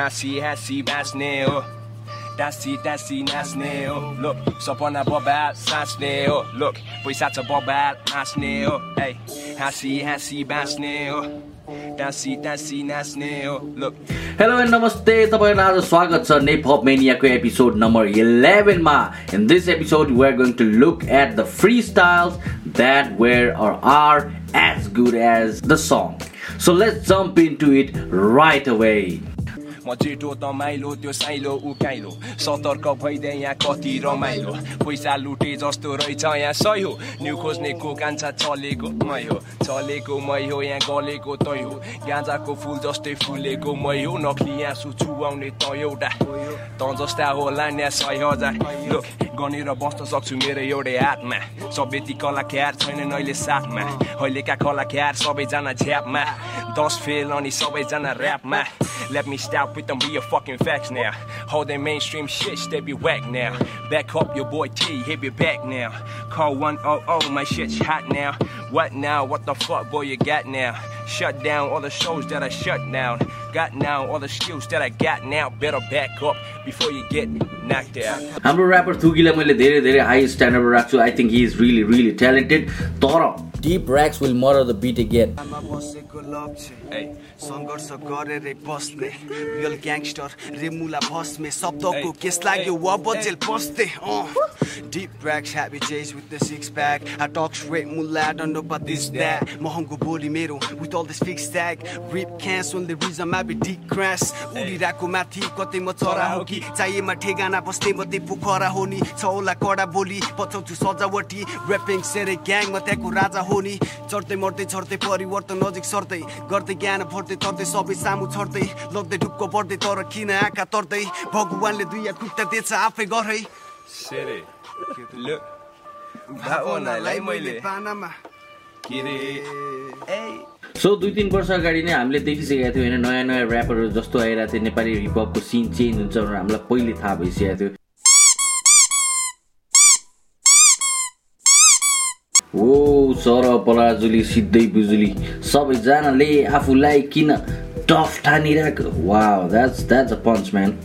हाँसी हाँसी बाँच्ने हो डाँसी डाँसी नाच्ने हो लोक सपना बबाल साँच्ने हो लोक पैसा छ बबाल नाच्ने हो ए हाँसी हाँसी बाँच्ने हो डाँसी डाँसी नाच्ने हो लोक हेलो एन्ड नमस्ते तपाईँहरूलाई आज स्वागत छ नेपअप मेनियाको episode number इलेभेनमा in this episode we are going to look at the freestyles that were or are as good as the song so let's jump into it right away म जेठो तमाइलो त्यो साइलो उकाइलो सतर्क भइदिए यहाँ कति रमाइलो पैसा लुटे जस्तो रहेछ यहाँ सही हो। न्यु खोज्नेको कान्छा चलेको मै हो। चलेको मै हो यहाँ गलेको तै हो। गाँजाको फुल जस्तै फुलेको मै हो। नक्ली आँसु छुवाउने त एउटा त जस्ता होला यहाँ सय हजार। गनेर बस्न सक्छु मेरो एउटै हातमा। सबै कलाकार छैनन् अहिले साथमा। अहिलेका कलाकार सबैजना झ्यापमा। दस फेल अनि सबैजना ऱ्यापमा। Let me stop with them real fucking facts now. All that mainstream shit, they be whack now. Back up your boy T, hit me back now. Call 100, my shit's hot now. What now? What the fuck, boy, you got now? Shut down all the shows that I shut down. Got now all the skills that I got now. Better back up before you get knocked out. हाम्रो rapper थुकीलाई मैले धेरै धेरै high स्ट्यान्डर्डमा राख्छु I think he is really really talented तर Deep Rax will murder the beat again आमा बसेको लक्ष्य Hey. सङ्घर्ष गरेरै बस्ने रियल ग्याङ्स्टर रेमुला भस्मे शब्दको केस लाग्यो वा बजेल paste Deep Backs heavy chase with the six bag I talk straight मुला don't know about this that महँगो बोली मेरो with all this fixed tag rip cancel on the reason I be deep crash उडिरहेको माथि कतै म चरा हो कि चाहिएमा ठेगाना बस्ने मध्ये पोखरा हो नि छ होला कडा बोली पछाउँछु सजावटी ऱ्यापिङ सेरे ग्याङ म त्यहाँको राजा हो नि चढ्दै मर्दै झर्दै परिवर्तन नजिक सर्दै। गर्दै ज्ञान भर्दै तर्दै सबै सामु छर्दै। लग्दै ढुक्क बढ्दै तर किन आँखा तर्दै? भगवान्ले दुई खुट्टा दिएछ आफै गरै. भावनालाई मैले पानामा। सो दुई तिन वर्ष अगाडि नै हामीले देखिसकेका थियौँ होइन नयाँ नयाँ ऱ्यापरहरू जस्तो आइरहेको थियो। नेपाली हिपहपको सिन चेन्ज हुन्छ भनेर हामीलाई पहिले थाहा भइसकेको थियो। ओ सर पराजुली सिधै बिजुली। सबैजनाले आफूलाई किन टफ ठानिरहेको? वा that's that's a punch man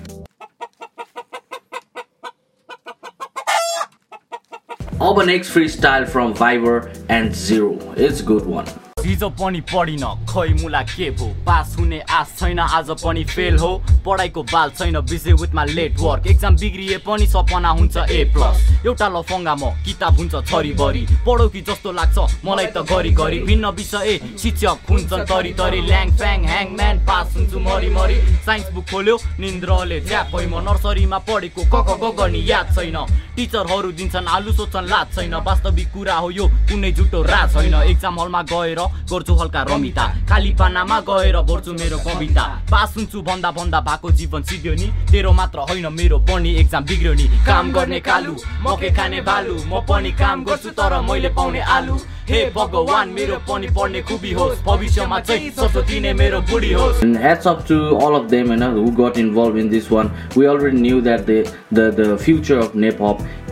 अब next freestyle from Fiber and Zero it's good one हिजो पनि पढिन। खै मुला के भो? पास हुने आश छैन आज पनि फेल हो। पढाइको बाल छैन busy with my late work. Exam बिग्रिए पनि सपना हुन्छ ए प्लस एउटा लफङ्गा म किताब हुन्छ छरिभरि पढौ कि जस्तो लाग्छ मलाई त घरि घरि। भिन्न विषय शिक्षक हुन्छन् तरी तरी। ल्याङ फ्याङ ह्याङ म्यान पास हुन्छु मरि मरि। साइन्स बुक खोल्यो निन्द्रले ज्यापै म। नर्सरीमा पढेको क ख ग गर्ने याद छैन। टिचरहरू दिन्छन् आलु सोध्छन् लाज छैन। वास्तविक कुरा हो यो कुनै झुटो राज छैन। एक्जाम हलमा गएर गर्छु हल्का रमिता। खाली पानामा गएर भर्छु मेरो कविता। पास हुन्छु भन्दा भन्दा भएको जीवन सिध्यो नि तेरो मात्र होइन मेरो पनि एक्जाम बिग्रियो नि काम गर्ने कालु मकै खाने बालु। म पनि काम गर्छु तर मैले पाउने आलु। हे भगवान मेरो पनि पढ्ने खुबी होस्। भविष्यमा चाहिँ सरस्वती नै मेरो बुढी होस्। Hats up to all of them you know, who got involved in this one. We already knew that the the, the future of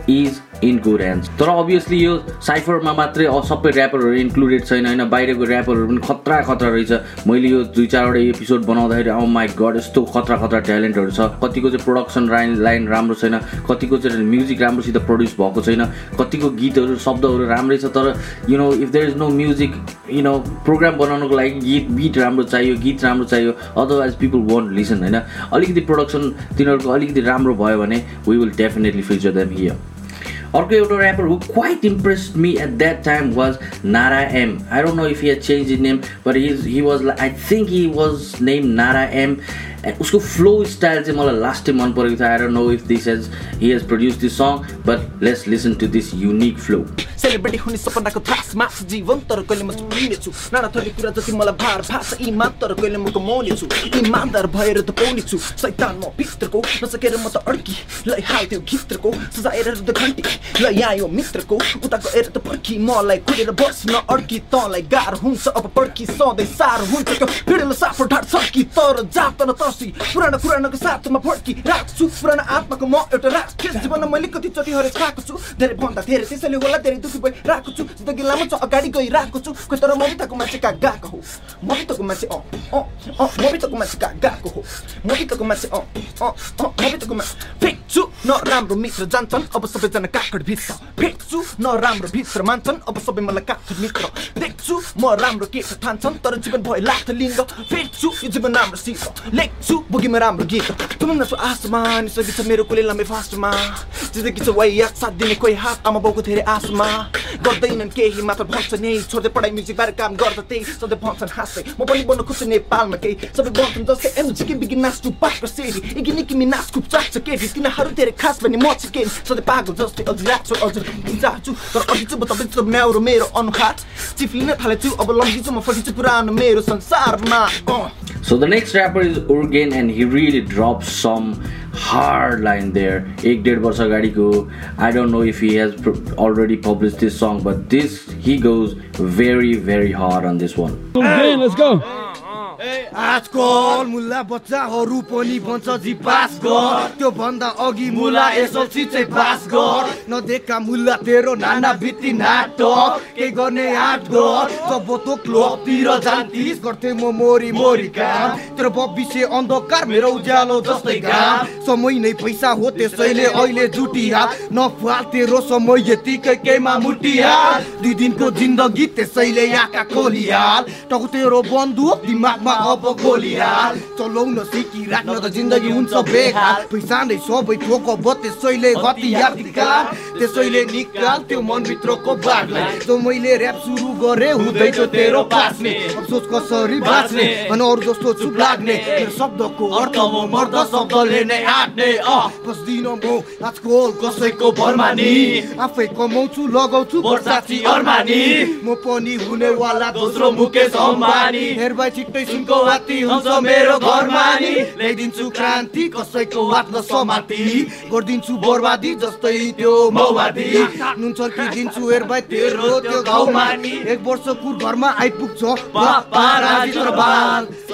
is in good hands तर अभियसली यो साइफरमा मात्रै सबै ऱ्यापरहरू इन्क्लुडेड छैन होइन? बाहिरको ऱ्यापरहरू पनि खतरा खतरा रहेछ। मैले यो दुई चारवटा एपिसोड बनाउँदाखेरि औ माई गड यस्तो खतरा खतरा ट्यालेन्टहरू छ। कतिको चाहिँ प्रोडक्सन लाइन लाइन राम्रो छैन कतिको चाहिँ म्युजिक राम्रोसित प्रड्युस भएको छैन कतिको गीतहरू शब्दहरू राम्रै छ। तर you know if there is no music you know programme बनाउनुको लागि गीत बिट राम्रो चाहियो गीत राम्रो चाहियो। अदरवाइज पिपल वन्ट लिसन होइन? अलिकति प्रोडक्सन तिनीहरूको अलिकति राम्रो भयो भने we will definitely feature them here अर्को एउटा rapper who quite impressed me at that time was Nara M I don't know if he change in name but his he was I think he was name Nara M and उसको flow style चाहिँ मलाई last मन परेको थियो I don't know if this has he has produce this song but let's listen to this unique flow celebrity हुने सपनाको थास मास जीवन तर कहिले म चुपिने छु नाना थरी कुरा जति मलाई भार भाष इमान तर कहिले म कमाउने छु इमान्दार भएर त पाउने छु सैतान म भित्रको नसकेर म त अड्की लै हाल्थ्यो भित्रको सजाएर त घन्टी लै आयो मित्रको उता गएर त पर्खी मलाई कुरेर बस्न अड्की तँलाई गाह्रो हुन्छ अब पर्खी सधैँ साह्रो हुन्छ त्यो पिँढीलाई साफो ढाड छड्की तर जात न तर्सी पुरानो पुरानोको साथमा फड्की राख्छु पुरानो आत्माको म एउटा राक्षस जीवनमा मैले कति चोटि हरेस खाएको छु धेरै भन्दा धेरै त्यसैले होला धेरै दुःख खुसी भइरहेको छु जिन्दगी लामो छ अगाडि गइरहेको छु खोइ तर म बिताको मान्छे कहाँ गएको हो म बिताको मान्छे अँ अँ अँ म बिताको मान्छे कहाँ गएको हो म बिताको मान्छे अँ अँ अँ म बिताको मान्छे फेक्छु नराम्रो मित्र जान्छन् अब सबैजना काकड भित्र फेक्छु नराम्रो भित्र मान्छन् अब सबै मलाई काठ मित्र देख्छु म राम्रो के छ ठान्छन् तर जीवन भयो लाथ लिङ्ग फेर्छु यो जीवन राम्रो सिक लेख्छु बुगीमा राम्रो गीत तुम नछु आसमा निसकी छ मेरो कुले लामे फास्टमा जिन्दगी छ वाइ याद साथ दिने कोही हात आमा बाउको धेरै आसमा गर्दैनन् केही मात्र भन्छन् यही छोड्दै पढाइ म्युजिकबारे काम गर्दा त्यही सधैँ भन्छन् हाँस्दै म पनि बन्न खोज्छु नेपालमा केही सबै भन्छन् जस्तै एमजिकी बिगी नाच्नु पाएको सेरी इगी निकी मि नाच खुब चाख्छ केटी तिनीहरू धेरै खास भने म चाहिँ केही सधैँ पागल जस्तै अझै राख्छु अझ चाहन्छु तर अघि चाहिँ बताउँदैछु न्याउरो मेरो अनुहार चिफ्लिन थालेछु अब लम्बिछु म फटिन्छु पुरानो मेरो संसारमा So the next rapper is Urgen and he really drops some hard line there. एक डेढ वर्ष अगाडिको I don't know if he has pr- already published this song but this he goes very very hard on this one. आजकल मुला बच्चाहरू पनि भन्छ जी pass गर। त्यो भन्दा अघि मुला एसएलसी चाहिँ पास गर। नदेखा मुला तेरो नाना बित्ती नाटक। के गर्ने आँट गर। जब तँ क्लबतिर जान्थिस गर्थे म मोरी मोरी काम। तेरो भविष्य अन्धकार मेरो उज्यालो जस्तै घाम। समय नै पैसा हो त्यसैले अहिले जुटिहाल नफाल तेरो समय यतिकै केमा मुटिहाल दुई दिनको जिन्दगी त्यसैले आँखा खोलिहाल टाउको तेरो बन्दुक दिमागमा अब गोलिहाल चलाउन सिकिराख्न त जिन्दगी हुन्छ बेकार। पैसा नै सबै ठोक अब त्यसैले हतियार त्यसैले निकाल त्यो मनभित्रको बाघलाई जो मैले ऱ्याप सुरु गरे हुँदैछ तेरो बाँच्ने अफसोस कसरी बाँच्ने? अनि अरू जस्तो चुप लाग्ने। शब्दको अर्थ म मर्द शब्दले नै आँट्ने। बस्दिन म। आजकल कसैको भरमा नि आफै कमाउँछु लगाउँछु वर्षाची अर्मानी। म पनि हुनेवाला दोस्रो मुकेश अम्बानी। हेरबाई छिट्टै सुनको हात्ती हुन्छ मेरो घरमा नि ल्याइदिन्छु क्रान्ति कसैको हात समाति। गरिदिन्छु बर्बादी जस्तै त्यो माओवादी। नुन चर्किदिन्छु हेरबाई तेरो त्यो गाउँमा नि एक वर्ष कुर घरमा आइपुग्छ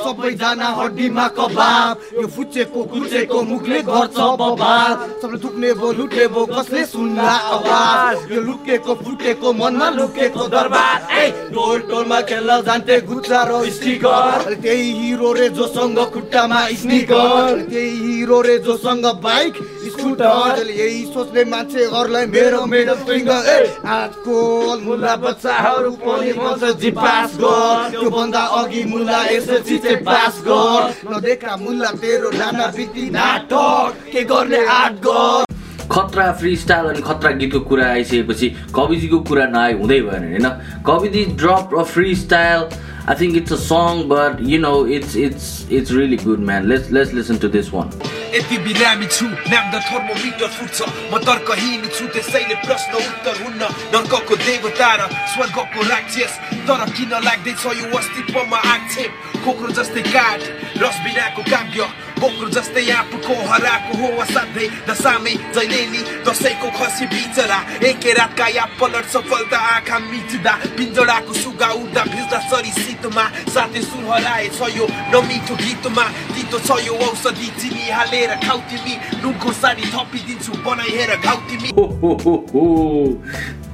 सबैजना हड्डीमा कबाब। यो फुचेको कुचेको मुखले गर्छ बबाल। सबले थुक्ने भो लुटे भो कसले सुन्ला आवाज? यो लुकेको फुटेको मनमा लुकेको दरबार। ए टोल टोलमा खेल्न जान्थे गुच्चा र स्टिकर। त्यही हिरो रे जोसँग खुट्टामा स्निकर। त्यही हिरो रे जोसँग बाइक स्कुटर। यही सोच्ने मान्छेहरूलाई मेरो मेरो फिङ्गर। ए आजको मुला बच्चाहरू पनि भन्छ जी पास गर। त्यो भन्दा अघि मुला एसएलसी चाहिँ पास गर। नदेखा मुला तेरो नाना बित्ती नाटक। के गर्ने आठ गर। खतरा फ्री स्टाइल अनि खतरा गीतको कुरा आइसकेपछि कविजीको कुरा नआए हुँदै भएन होइन? कविजी drop a freestyle I think it's a song but you know it's it's it's really good man let's let's listen to this one यति बिरामी छु नाम द थर्मोमिटर फुट्छ म तर्कहीन छु त्यसैले प्रश्न उत्तर हुन्न नर्कको देवता र स्वर्गको राक्षस तर किन लाग्दैछ यो अस्तित्वमा आक्षेप कोक्रो जस्तै काठ रस बिनाको काव्य कोक्रो जस्तै आफूको हराएको हो असाध्यै दशामै जहिले नि दसैँको खसी बिचरा एकै रातका या पलट सफलता आँखा मिच्दा पिन्जडाको सुगा उड्दा भिज्दा सरी शीतमा साथै सुर हराएछ यो नमिठो गीतमा तितो छ यो औषधि चिनी हालेर खाउ तिमी नुनको साडी थपिदिन्छु बनाइ हेर घाउ तिमी।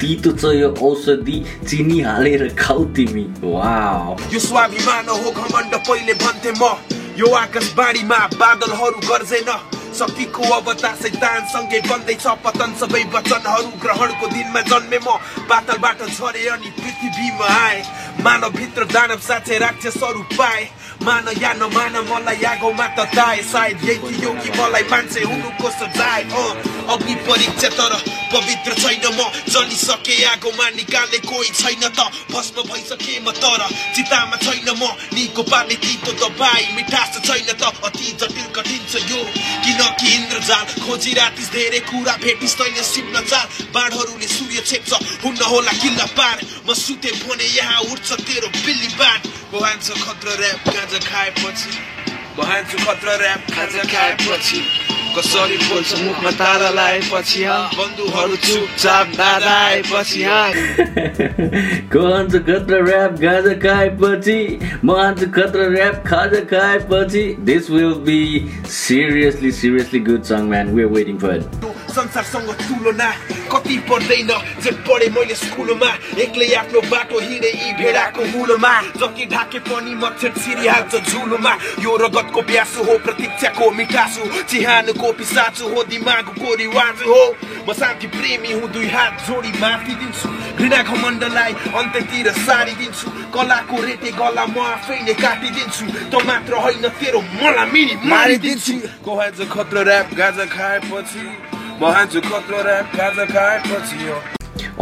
तितो छ औषधि चिनी हालेर खाऊ तिमी। वाव यो स्वाभिमान हो घमण्ड पहिले भन्थे म यो आकाशवाणीमा बादलहरू गर्जेन। शक्तिको अवतार सैतानसँगै बन्दैछ पतन सबै वचनहरू ग्रहणको दिनमा जन्मे म। पातलबाट झरे अनि पृथ्वीमा आए। मानव भित्र दानव साँच्चै राक्षसहरू पाए। मान या नमान मलाई आगोमा त दाए। सायद यही थियो कि मलाई मान्छे हुनुको सजाय। अँ अग्नि परीक्षा तर पवित्र छैन म। जलिसके आगोमा निकाल्ने कोही छैन त। भस्म भइसके म तर। चितामा छैन म। निको पार्ने तितो दबाई मिठास छैन त। अति जटिल कठिन छ यो। किनकि इन्द्रजाल खोजी रातिस धेरै कुरा भेटिस तैले सिम्न चाल। बाढहरूले सूर्य छेप्छ हुन्न होला किल्ला पार। म सुते भने यहाँ उठ्छ तेरो बिल्ली बाट बहान्छ खत्र ऱ्याप गाँजा खाएपछि। बहान्छ खत्र ऱ्याप गाँजा खाएपछि। कसरी बोल्छ मुखमा तारा लाएपछि बन्धुहरू चुपचाप दादा आएपछि कहन्छ खतरा ऱ्याप गाजा खाएपछि म हान्छु खतरा ऱ्याप खाजा खाएपछि this will be seriously seriously good song man we are waiting for संसारसँग तुलना कति पर्दैन जे पढे मैले स्कुलमा एक्लै आफ्नो बाटो हिँडे यी भेडाको मुलमा जति ढाके पनि मच्छर छिरिहाल्छ झुलुमा यो रगतको ब्यासु हो प्रतीक्षाको मिठासु चिहानको पिसाचु हो दिमागको रिवाज हो म शान्ति प्रेमी हुँ दुई हात जोडी माथि दिन्छु घृणा घमण्डलाई अन्त्यतिर सारिदिन्छु कलाको रेटे गला म आफै नै काटिदिन्छु त मात्र होइन तेरो मलाई मिनी मारिदिन्छु को हान्छ खतरो ऱ्याप गाजा खाएपछि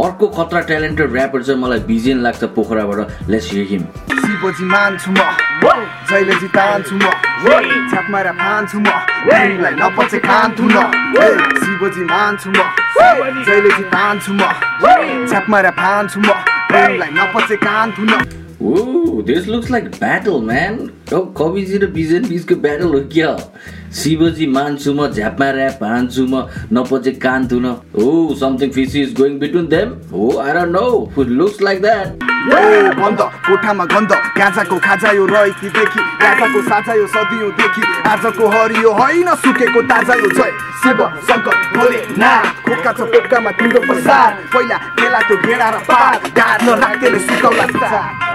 अर्को खतरा ट्यालेन्टेड ऱ्यापर चाहिँ मलाई बिजेन लाग्छ पोखराबाट। लेट्स हिम सिपोजी मान्छु म। जहिले जितान्छु म। छाप मारा फान्छु म। तिमीलाई नपचे खान्छु न। शिवजी मान्छु म। जहिले जितान्छु म। छाप मारा फान्छु म। तिमीलाई नपचे कान्छु न। This looks like battle, man. Oh, कविजी र बिजेन बिचको ब्याटल हो क्या? शिवजी मान्छु म झ्यापमा ऱ्याप हान्छु म नपचे कान थुन ओ something fishy is going between them हो don't know looks like that बन्द कोठामा गन्ध गाजाको खाजा यो रहितीदेखि गाजाको साझा यो सदियौँदेखि आजको हरियो होइन सुकेको ताजा यो जय शिव शङ्कर भोले ना खोका छ पोकामा तिम्रो प्रसार पहिला केला त्यो भेडा र पार गाड्न राख्दैले सुकाउला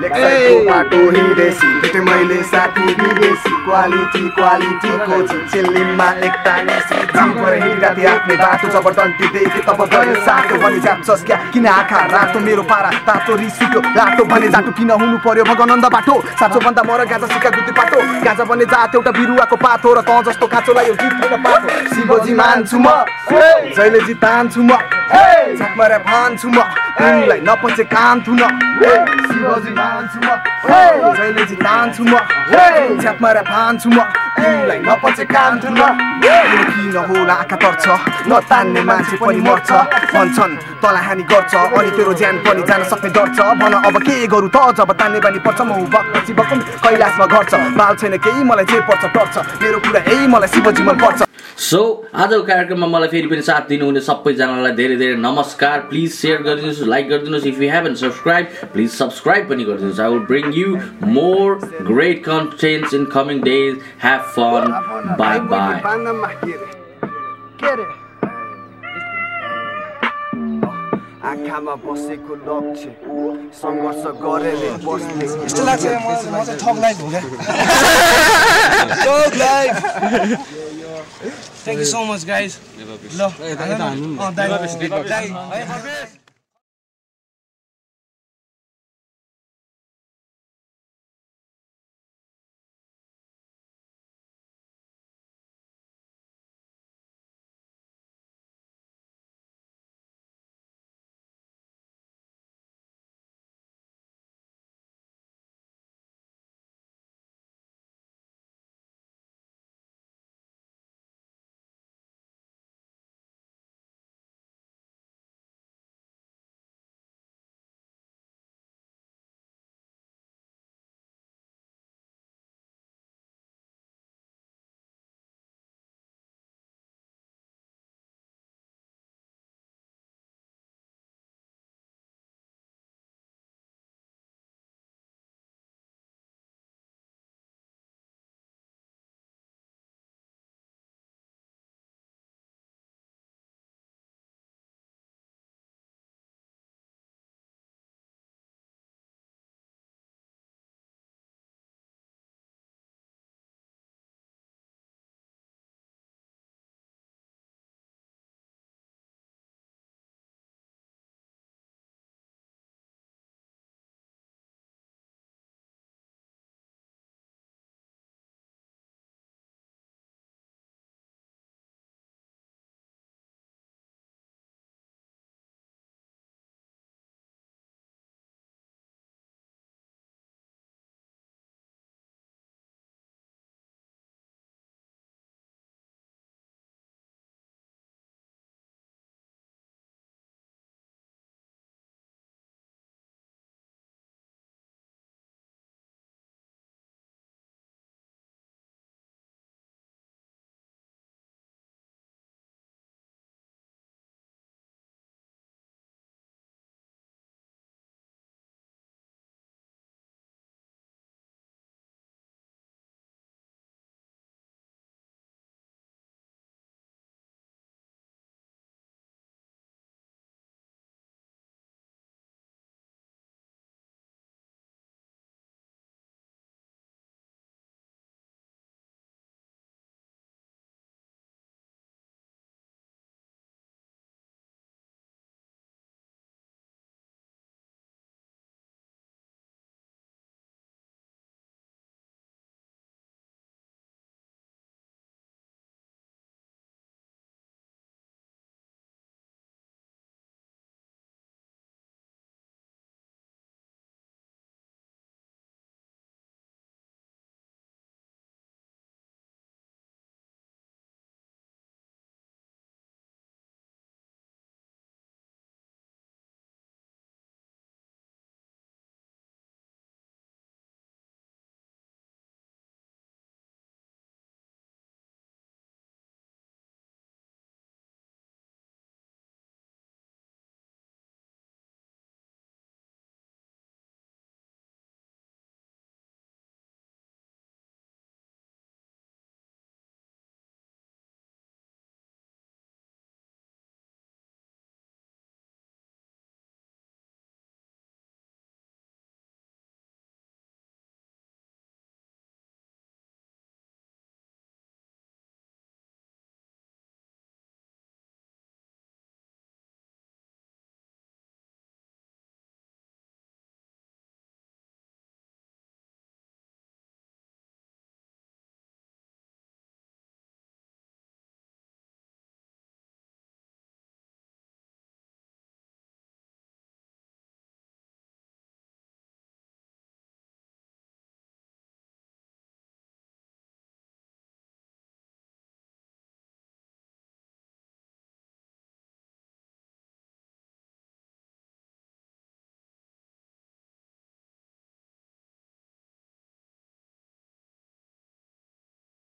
लेक्साइको बाटो हिँडेसी भेटे मैले साथी विदेशी क्वालिटी क्वालिटीको चिल्लीमा एकता नेसी जिउभर हिँडिराथी आफ्नै बाटो जब डन्टी देखे तब गयो साटो भने जाप्छस् क्या किन आँखा रातो मेरो पारा तातो लाटो भने जाटो किन हुनु पर्यो भगनन्द बाटो साँचो भन्दा मर गाजा सिका गुती पाटो गाजा भने जात एउटा बिरुवाको पातो र त जस्तो काँचोलाई यो गीत होइन पातो शिवजी मान्छु म जहिले जितान्छु म म तिमीलाई नपचे कान्छु न शिवजी मान्छु म जहिले जितान्छु म झ्यापमारा भान्छु म तिमीलाई नपचे कान्छु न तिम्रो किन होला आँखा तर्छ नतान्ने मान्छे पनि मर्छ भन्छन् तँलाई हानि गर्छ अनि तेरो ज्यान पनि जान सक्ने डर छ भन अब के गरौँ त जब तान्ने बानी पर्छ म भक्पछि भकुम कैलाशमा गर्छ बाल छैन केही मलाई जे पर्छ टर्छ मेरो कुरा यही मलाई शिवजी मन पर्छ सो आजको कार्यक्रममा मलाई फेरि पनि साथ दिनुहुने सबैजनालाई धेरै धेरै नमस्कार। प्लिज सेयर गरिदिनुहोस् लाइक गरिदिनुहोस्। If you haven't subscribe please subscribe पनि गरिदिनुहोस्। I will bring you more great contents in coming days have fun bye bye आँखामा बसेको लक्ष्य सङ्घर्ष गरेर बस्ने। यस्तो लाग्छ म म चाहिँ ठग लाइफ हो क्या ठग लाइफ थ्याङ्क यू